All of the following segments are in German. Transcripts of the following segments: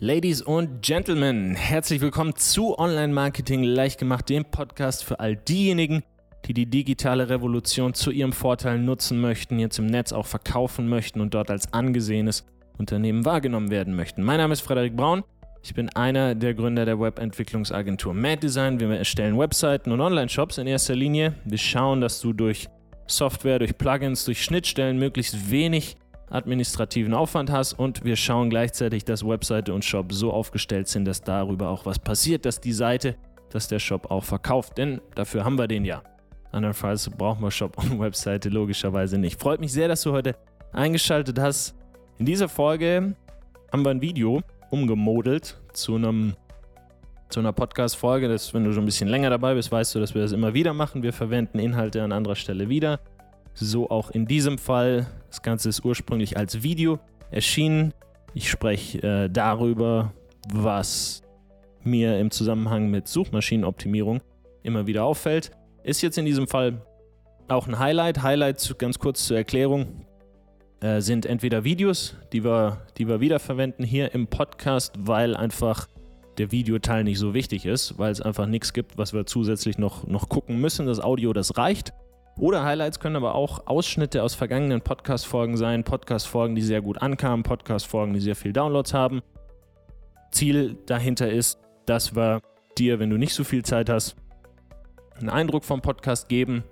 Ladies und Gentlemen, herzlich willkommen zu Online Marketing leicht gemacht, dem Podcast für all diejenigen, die die digitale Revolution zu ihrem Vorteil nutzen möchten, jetzt im Netz auch verkaufen möchten und dort als angesehenes Unternehmen wahrgenommen werden möchten. Mein Name ist Frederik Braun. Ich bin einer der Gründer der Webentwicklungsagentur Mad Design. Wir erstellen Webseiten und Online-Shops in erster Linie. Wir schauen, dass du durch Software, durch Plugins, durch Schnittstellen möglichst wenig administrativen Aufwand hast und wir schauen gleichzeitig, dass Webseite und Shop so aufgestellt sind, dass darüber auch was passiert, dass die Seite, dass der Shop auch verkauft, denn dafür haben wir den ja. Andernfalls brauchen wir Shop und Webseite logischerweise nicht. Freut mich sehr, dass du heute eingeschaltet hast. In dieser Folge haben wir ein Video umgemodelt zu einem zu einer Podcast-Folge. Wenn du schon ein bisschen länger dabei bist, weißt du, dass wir das immer wieder machen. Wir verwenden Inhalte an anderer Stelle wieder. So auch in diesem Fall. Das Ganze ist ursprünglich als Video erschienen. Ich spreche äh, darüber, was mir im Zusammenhang mit Suchmaschinenoptimierung immer wieder auffällt. Ist jetzt in diesem Fall auch ein Highlight. Highlights, ganz kurz zur Erklärung, äh, sind entweder Videos, die wir, die wir wiederverwenden hier im Podcast, weil einfach der Videoteil nicht so wichtig ist, weil es einfach nichts gibt, was wir zusätzlich noch, noch gucken müssen. Das Audio, das reicht. Oder Highlights können aber auch Ausschnitte aus vergangenen Podcast-Folgen sein. Podcast-Folgen, die sehr gut ankamen, Podcast-Folgen, die sehr viel Downloads haben. Ziel dahinter ist, dass wir dir, wenn du nicht so viel Zeit hast, einen Eindruck vom Podcast geben,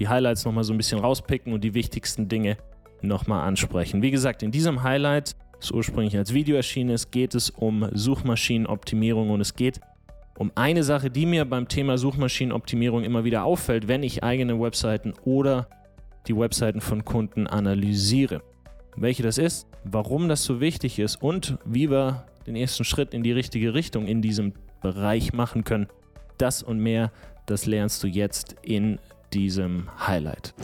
die Highlights nochmal so ein bisschen rauspicken und die wichtigsten Dinge nochmal ansprechen. Wie gesagt, in diesem Highlight, das ursprünglich als Video erschienen ist, geht es um Suchmaschinenoptimierung und es geht um eine Sache, die mir beim Thema Suchmaschinenoptimierung immer wieder auffällt, wenn ich eigene Webseiten oder die Webseiten von Kunden analysiere. Welche das ist, warum das so wichtig ist und wie wir den ersten Schritt in die richtige Richtung in diesem Bereich machen können. Das und mehr, das lernst du jetzt in diesem Highlight.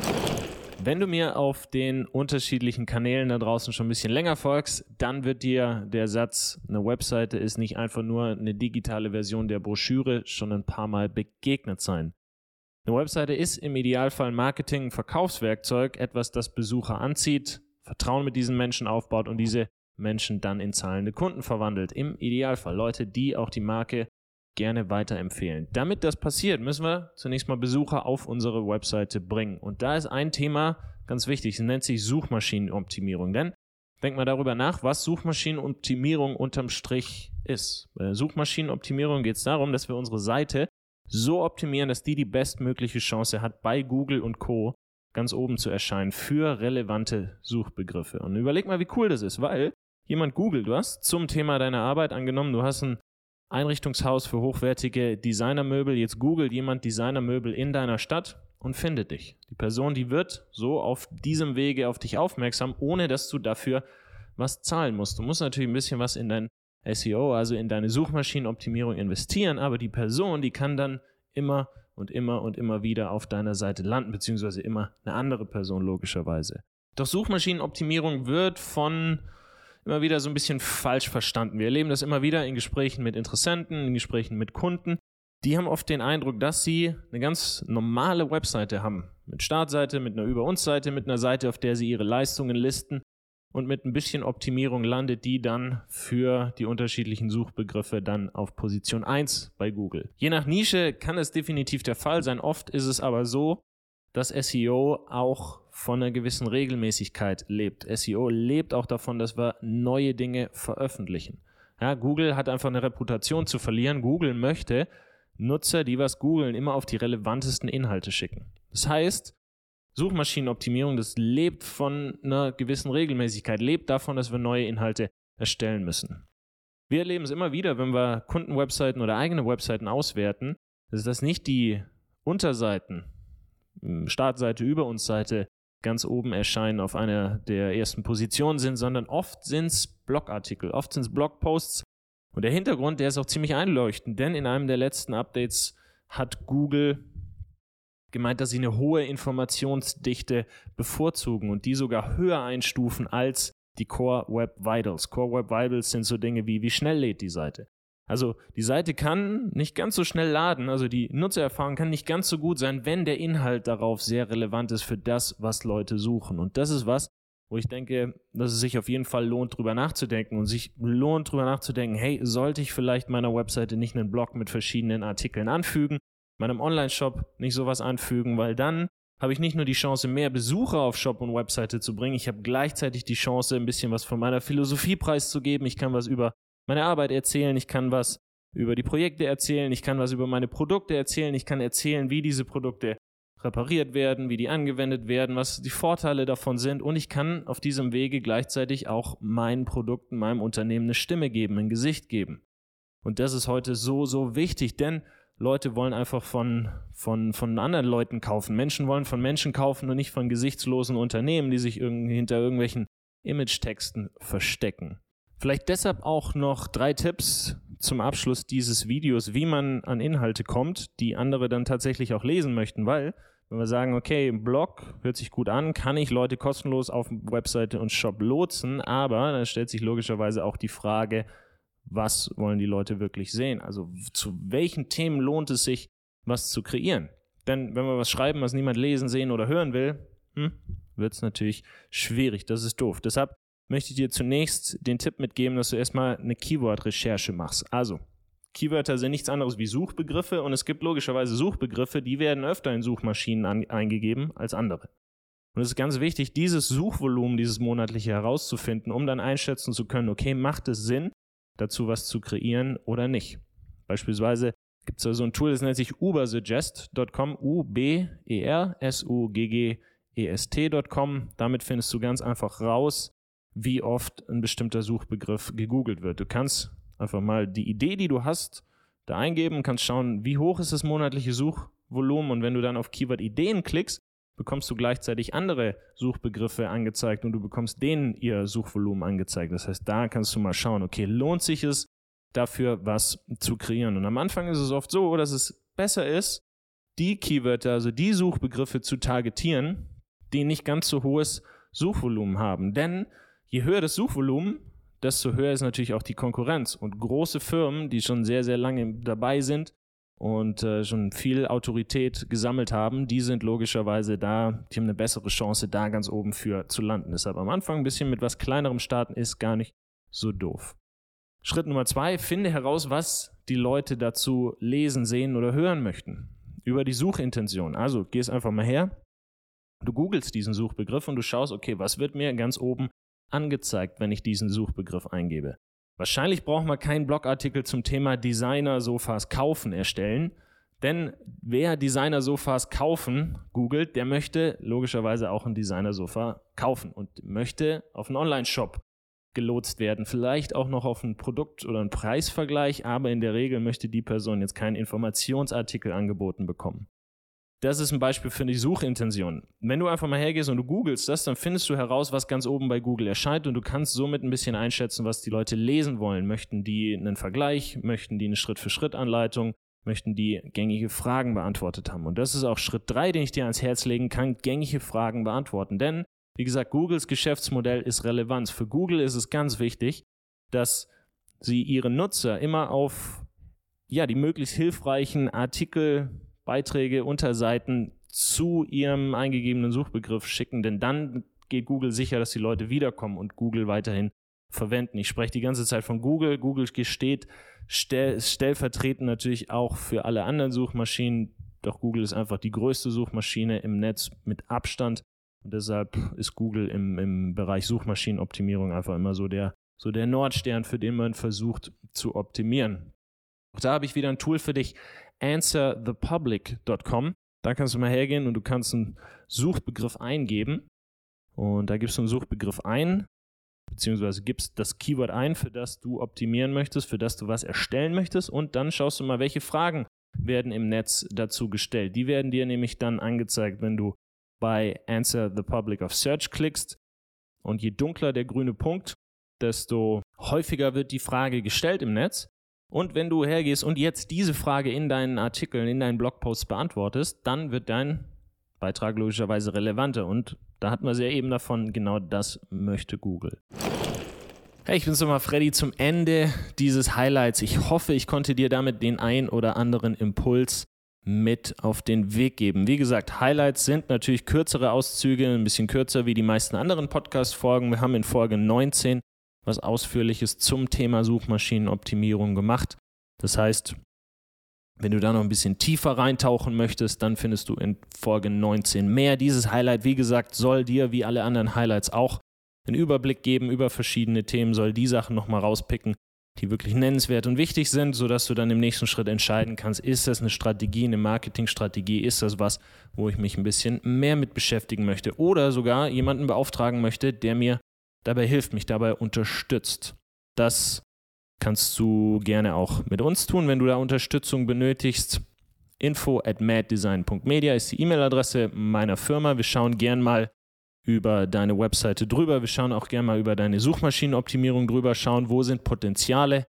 Wenn du mir auf den unterschiedlichen Kanälen da draußen schon ein bisschen länger folgst, dann wird dir der Satz, eine Webseite ist nicht einfach nur eine digitale Version der Broschüre, schon ein paar Mal begegnet sein. Eine Webseite ist im Idealfall Marketing, ein Verkaufswerkzeug, etwas, das Besucher anzieht, Vertrauen mit diesen Menschen aufbaut und diese Menschen dann in zahlende Kunden verwandelt. Im Idealfall Leute, die auch die Marke gerne weiterempfehlen. Damit das passiert, müssen wir zunächst mal Besucher auf unsere Webseite bringen. Und da ist ein Thema ganz wichtig. Es nennt sich Suchmaschinenoptimierung. Denn denk mal darüber nach, was Suchmaschinenoptimierung unterm Strich ist. Bei Suchmaschinenoptimierung geht es darum, dass wir unsere Seite so optimieren, dass die die bestmögliche Chance hat, bei Google und Co. ganz oben zu erscheinen für relevante Suchbegriffe. Und überleg mal, wie cool das ist, weil jemand googelt was zum Thema deiner Arbeit angenommen, du hast ein Einrichtungshaus für hochwertige Designermöbel. Jetzt googelt jemand Designermöbel in deiner Stadt und findet dich. Die Person, die wird so auf diesem Wege auf dich aufmerksam, ohne dass du dafür was zahlen musst. Du musst natürlich ein bisschen was in dein SEO, also in deine Suchmaschinenoptimierung investieren, aber die Person, die kann dann immer und immer und immer wieder auf deiner Seite landen, beziehungsweise immer eine andere Person logischerweise. Doch Suchmaschinenoptimierung wird von immer wieder so ein bisschen falsch verstanden. Wir erleben das immer wieder in Gesprächen mit Interessenten, in Gesprächen mit Kunden. Die haben oft den Eindruck, dass sie eine ganz normale Webseite haben. Mit Startseite, mit einer Über uns Seite, mit einer Seite, auf der sie ihre Leistungen listen. Und mit ein bisschen Optimierung landet die dann für die unterschiedlichen Suchbegriffe dann auf Position 1 bei Google. Je nach Nische kann es definitiv der Fall sein. Oft ist es aber so, dass SEO auch von einer gewissen Regelmäßigkeit lebt. SEO lebt auch davon, dass wir neue Dinge veröffentlichen. Ja, Google hat einfach eine Reputation zu verlieren. Google möchte Nutzer, die was googeln, immer auf die relevantesten Inhalte schicken. Das heißt, Suchmaschinenoptimierung, das lebt von einer gewissen Regelmäßigkeit, lebt davon, dass wir neue Inhalte erstellen müssen. Wir erleben es immer wieder, wenn wir Kundenwebseiten oder eigene Webseiten auswerten, dass das nicht die Unterseiten, Startseite, Über uns Seite ganz oben erscheinen, auf einer der ersten Positionen sind, sondern oft sind es Blogartikel, oft sind es Blogposts. Und der Hintergrund, der ist auch ziemlich einleuchtend, denn in einem der letzten Updates hat Google gemeint, dass sie eine hohe Informationsdichte bevorzugen und die sogar höher einstufen als die Core Web Vitals. Core Web Vitals sind so Dinge wie, wie schnell lädt die Seite. Also die Seite kann nicht ganz so schnell laden, also die Nutzererfahrung kann nicht ganz so gut sein, wenn der Inhalt darauf sehr relevant ist für das, was Leute suchen. Und das ist was, wo ich denke, dass es sich auf jeden Fall lohnt, drüber nachzudenken und sich lohnt, drüber nachzudenken, hey, sollte ich vielleicht meiner Webseite nicht einen Blog mit verschiedenen Artikeln anfügen, meinem Online-Shop nicht sowas anfügen, weil dann habe ich nicht nur die Chance, mehr Besucher auf Shop und Webseite zu bringen, ich habe gleichzeitig die Chance, ein bisschen was von meiner Philosophie preiszugeben, ich kann was über meine Arbeit erzählen, ich kann was über die Projekte erzählen, ich kann was über meine Produkte erzählen, ich kann erzählen, wie diese Produkte repariert werden, wie die angewendet werden, was die Vorteile davon sind und ich kann auf diesem Wege gleichzeitig auch meinen Produkten, meinem Unternehmen eine Stimme geben, ein Gesicht geben. Und das ist heute so, so wichtig, denn Leute wollen einfach von, von, von anderen Leuten kaufen. Menschen wollen von Menschen kaufen und nicht von gesichtslosen Unternehmen, die sich hinter irgendwelchen Image-Texten verstecken. Vielleicht deshalb auch noch drei Tipps zum Abschluss dieses Videos, wie man an Inhalte kommt, die andere dann tatsächlich auch lesen möchten, weil wenn wir sagen, okay, Blog hört sich gut an, kann ich Leute kostenlos auf Webseite und Shop lotsen, aber dann stellt sich logischerweise auch die Frage, was wollen die Leute wirklich sehen? Also zu welchen Themen lohnt es sich, was zu kreieren? Denn wenn wir was schreiben, was niemand lesen, sehen oder hören will, hm, wird es natürlich schwierig. Das ist doof. Deshalb möchte ich dir zunächst den Tipp mitgeben, dass du erstmal eine Keyword-Recherche machst. Also, Keywörter sind nichts anderes wie Suchbegriffe und es gibt logischerweise Suchbegriffe, die werden öfter in Suchmaschinen an, eingegeben als andere. Und es ist ganz wichtig, dieses Suchvolumen, dieses monatliche herauszufinden, um dann einschätzen zu können, okay, macht es Sinn, dazu was zu kreieren oder nicht. Beispielsweise gibt es da so ein Tool, das nennt sich ubersuggest.com, U-B-E-R-S-U-G-G-E-S-T.com. Damit findest du ganz einfach raus, wie oft ein bestimmter Suchbegriff gegoogelt wird. Du kannst einfach mal die Idee, die du hast, da eingeben, kannst schauen, wie hoch ist das monatliche Suchvolumen und wenn du dann auf Keyword Ideen klickst, bekommst du gleichzeitig andere Suchbegriffe angezeigt und du bekommst denen ihr Suchvolumen angezeigt. Das heißt, da kannst du mal schauen, okay, lohnt sich es dafür was zu kreieren? Und am Anfang ist es oft so, dass es besser ist, die Keywörter, also die Suchbegriffe zu targetieren, die nicht ganz so hohes Suchvolumen haben. Denn je höher das Suchvolumen, desto höher ist natürlich auch die Konkurrenz. Und große Firmen, die schon sehr, sehr lange dabei sind und äh, schon viel Autorität gesammelt haben, die sind logischerweise da, die haben eine bessere Chance, da ganz oben für zu landen. Deshalb am Anfang ein bisschen mit was kleinerem starten ist gar nicht so doof. Schritt Nummer zwei, finde heraus, was die Leute dazu lesen, sehen oder hören möchten. Über die Suchintention. Also gehst einfach mal her, du googelst diesen Suchbegriff und du schaust, okay, was wird mir ganz oben angezeigt, wenn ich diesen Suchbegriff eingebe. Wahrscheinlich brauchen wir keinen Blogartikel zum Thema Designer-Sofas kaufen erstellen, denn wer Designer-Sofas kaufen googelt, der möchte logischerweise auch ein Designer-Sofa kaufen und möchte auf einen Online-Shop gelotst werden. Vielleicht auch noch auf ein Produkt oder einen Preisvergleich, aber in der Regel möchte die Person jetzt keinen Informationsartikel angeboten bekommen. Das ist ein Beispiel für die Suchintention. Wenn du einfach mal hergehst und du googelst das, dann findest du heraus, was ganz oben bei Google erscheint und du kannst somit ein bisschen einschätzen, was die Leute lesen wollen. Möchten die einen Vergleich? Möchten die eine Schritt-für-Schritt-Anleitung? Möchten die gängige Fragen beantwortet haben? Und das ist auch Schritt drei, den ich dir ans Herz legen kann, gängige Fragen beantworten. Denn, wie gesagt, Googles Geschäftsmodell ist Relevanz. Für Google ist es ganz wichtig, dass sie ihre Nutzer immer auf ja, die möglichst hilfreichen Artikel, Beiträge, Unterseiten zu ihrem eingegebenen Suchbegriff schicken, denn dann geht Google sicher, dass die Leute wiederkommen und Google weiterhin verwenden. Ich spreche die ganze Zeit von Google. Google gesteht stell, stellvertretend natürlich auch für alle anderen Suchmaschinen, doch Google ist einfach die größte Suchmaschine im Netz mit Abstand und deshalb ist Google im, im Bereich Suchmaschinenoptimierung einfach immer so der, so der Nordstern, für den man versucht zu optimieren. Auch da habe ich wieder ein Tool für dich answerthepublic.com. Da kannst du mal hergehen und du kannst einen Suchbegriff eingeben. Und da gibst du einen Suchbegriff ein, beziehungsweise gibst das Keyword ein, für das du optimieren möchtest, für das du was erstellen möchtest. Und dann schaust du mal, welche Fragen werden im Netz dazu gestellt. Die werden dir nämlich dann angezeigt, wenn du bei Answer the Public of Search klickst. Und je dunkler der grüne Punkt, desto häufiger wird die Frage gestellt im Netz. Und wenn du hergehst und jetzt diese Frage in deinen Artikeln, in deinen Blogposts beantwortest, dann wird dein Beitrag logischerweise relevanter. Und da wir es ja eben davon, genau das möchte Google. Hey, ich bin's nochmal Freddy zum Ende dieses Highlights. Ich hoffe, ich konnte dir damit den ein oder anderen Impuls mit auf den Weg geben. Wie gesagt, Highlights sind natürlich kürzere Auszüge, ein bisschen kürzer wie die meisten anderen Podcast-Folgen. Wir haben in Folge 19 was Ausführliches zum Thema Suchmaschinenoptimierung gemacht. Das heißt, wenn du da noch ein bisschen tiefer reintauchen möchtest, dann findest du in Folge 19 mehr. Dieses Highlight, wie gesagt, soll dir wie alle anderen Highlights auch einen Überblick geben über verschiedene Themen, soll die Sachen nochmal rauspicken, die wirklich nennenswert und wichtig sind, sodass du dann im nächsten Schritt entscheiden kannst, ist das eine Strategie, eine Marketingstrategie, ist das was, wo ich mich ein bisschen mehr mit beschäftigen möchte oder sogar jemanden beauftragen möchte, der mir dabei hilft, mich dabei unterstützt. Das kannst du gerne auch mit uns tun, wenn du da Unterstützung benötigst. Info at maddesign.media ist die E-Mail-Adresse meiner Firma. Wir schauen gern mal über deine Webseite drüber. Wir schauen auch gerne mal über deine Suchmaschinenoptimierung drüber, schauen, wo sind Potenziale,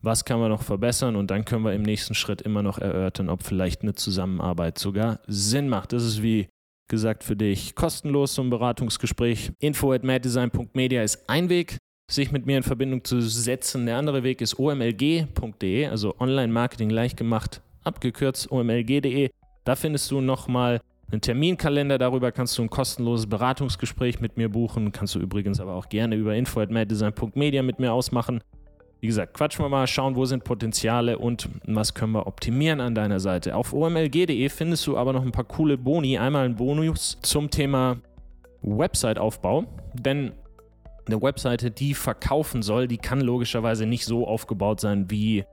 was kann man noch verbessern und dann können wir im nächsten Schritt immer noch erörtern, ob vielleicht eine Zusammenarbeit sogar Sinn macht. Das ist wie gesagt für dich kostenlos ein Beratungsgespräch. Info at maddesign.media ist ein Weg, sich mit mir in Verbindung zu setzen. Der andere Weg ist omlg.de, also Online Marketing leicht gemacht, abgekürzt omlg.de. Da findest du nochmal einen Terminkalender. Darüber kannst du ein kostenloses Beratungsgespräch mit mir buchen. Kannst du übrigens aber auch gerne über info.maddesign.media mit mir ausmachen. Wie gesagt, quatschen wir mal, schauen, wo sind Potenziale und was können wir optimieren an deiner Seite. Auf omlg.de findest du aber noch ein paar coole Boni. Einmal ein Bonus zum Thema Website-Aufbau, denn eine Webseite, die verkaufen soll, die kann logischerweise nicht so aufgebaut sein, wie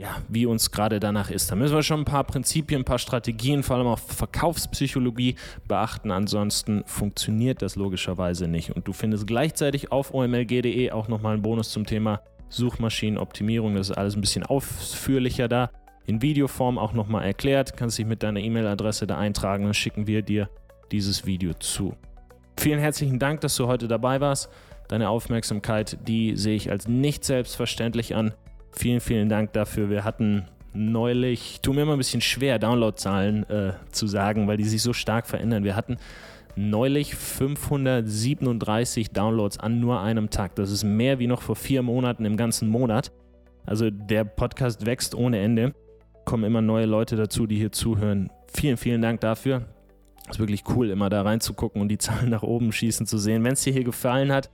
ja, wie uns gerade danach ist. Da müssen wir schon ein paar Prinzipien, ein paar Strategien, vor allem auch Verkaufspsychologie beachten. Ansonsten funktioniert das logischerweise nicht. Und du findest gleichzeitig auf omlg.de auch nochmal einen Bonus zum Thema Suchmaschinenoptimierung. Das ist alles ein bisschen ausführlicher da. In Videoform auch nochmal erklärt. Kannst dich mit deiner E-Mail-Adresse da eintragen, dann schicken wir dir dieses Video zu. Vielen herzlichen Dank, dass du heute dabei warst. Deine Aufmerksamkeit, die sehe ich als nicht selbstverständlich an. Vielen, vielen Dank dafür. Wir hatten neulich, tut mir immer ein bisschen schwer, Downloadzahlen äh, zu sagen, weil die sich so stark verändern. Wir hatten neulich 537 Downloads an nur einem Tag. Das ist mehr wie noch vor vier Monaten im ganzen Monat. Also der Podcast wächst ohne Ende. Kommen immer neue Leute dazu, die hier zuhören. Vielen, vielen Dank dafür. Ist wirklich cool, immer da reinzugucken und die Zahlen nach oben schießen zu sehen. Wenn es dir hier gefallen hat,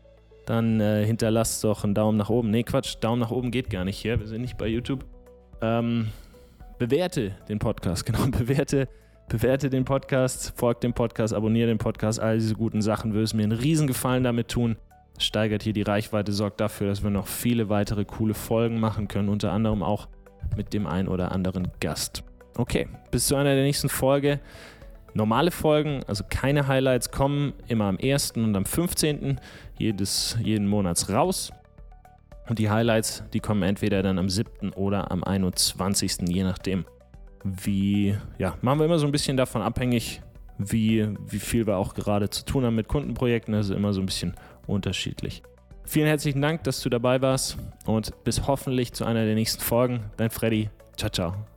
dann äh, hinterlasst doch einen Daumen nach oben. Nee, Quatsch, Daumen nach oben geht gar nicht hier. Wir sind nicht bei YouTube. Ähm, bewerte den Podcast, genau, bewerte, bewerte den Podcast, folgt dem Podcast, abonniere den Podcast, all diese guten Sachen. Würde es mir einen Riesengefallen damit tun. Steigert hier die Reichweite, sorgt dafür, dass wir noch viele weitere coole Folgen machen können, unter anderem auch mit dem einen oder anderen Gast. Okay, bis zu einer der nächsten Folge. Normale Folgen, also keine Highlights, kommen immer am 1. und am 15. Jedes, jeden Monats raus. Und die Highlights, die kommen entweder dann am 7. oder am 21. je nachdem. Wie, ja, machen wir immer so ein bisschen davon abhängig, wie, wie viel wir auch gerade zu tun haben mit Kundenprojekten. Das ist immer so ein bisschen unterschiedlich. Vielen herzlichen Dank, dass du dabei warst und bis hoffentlich zu einer der nächsten Folgen. Dein Freddy. Ciao, ciao.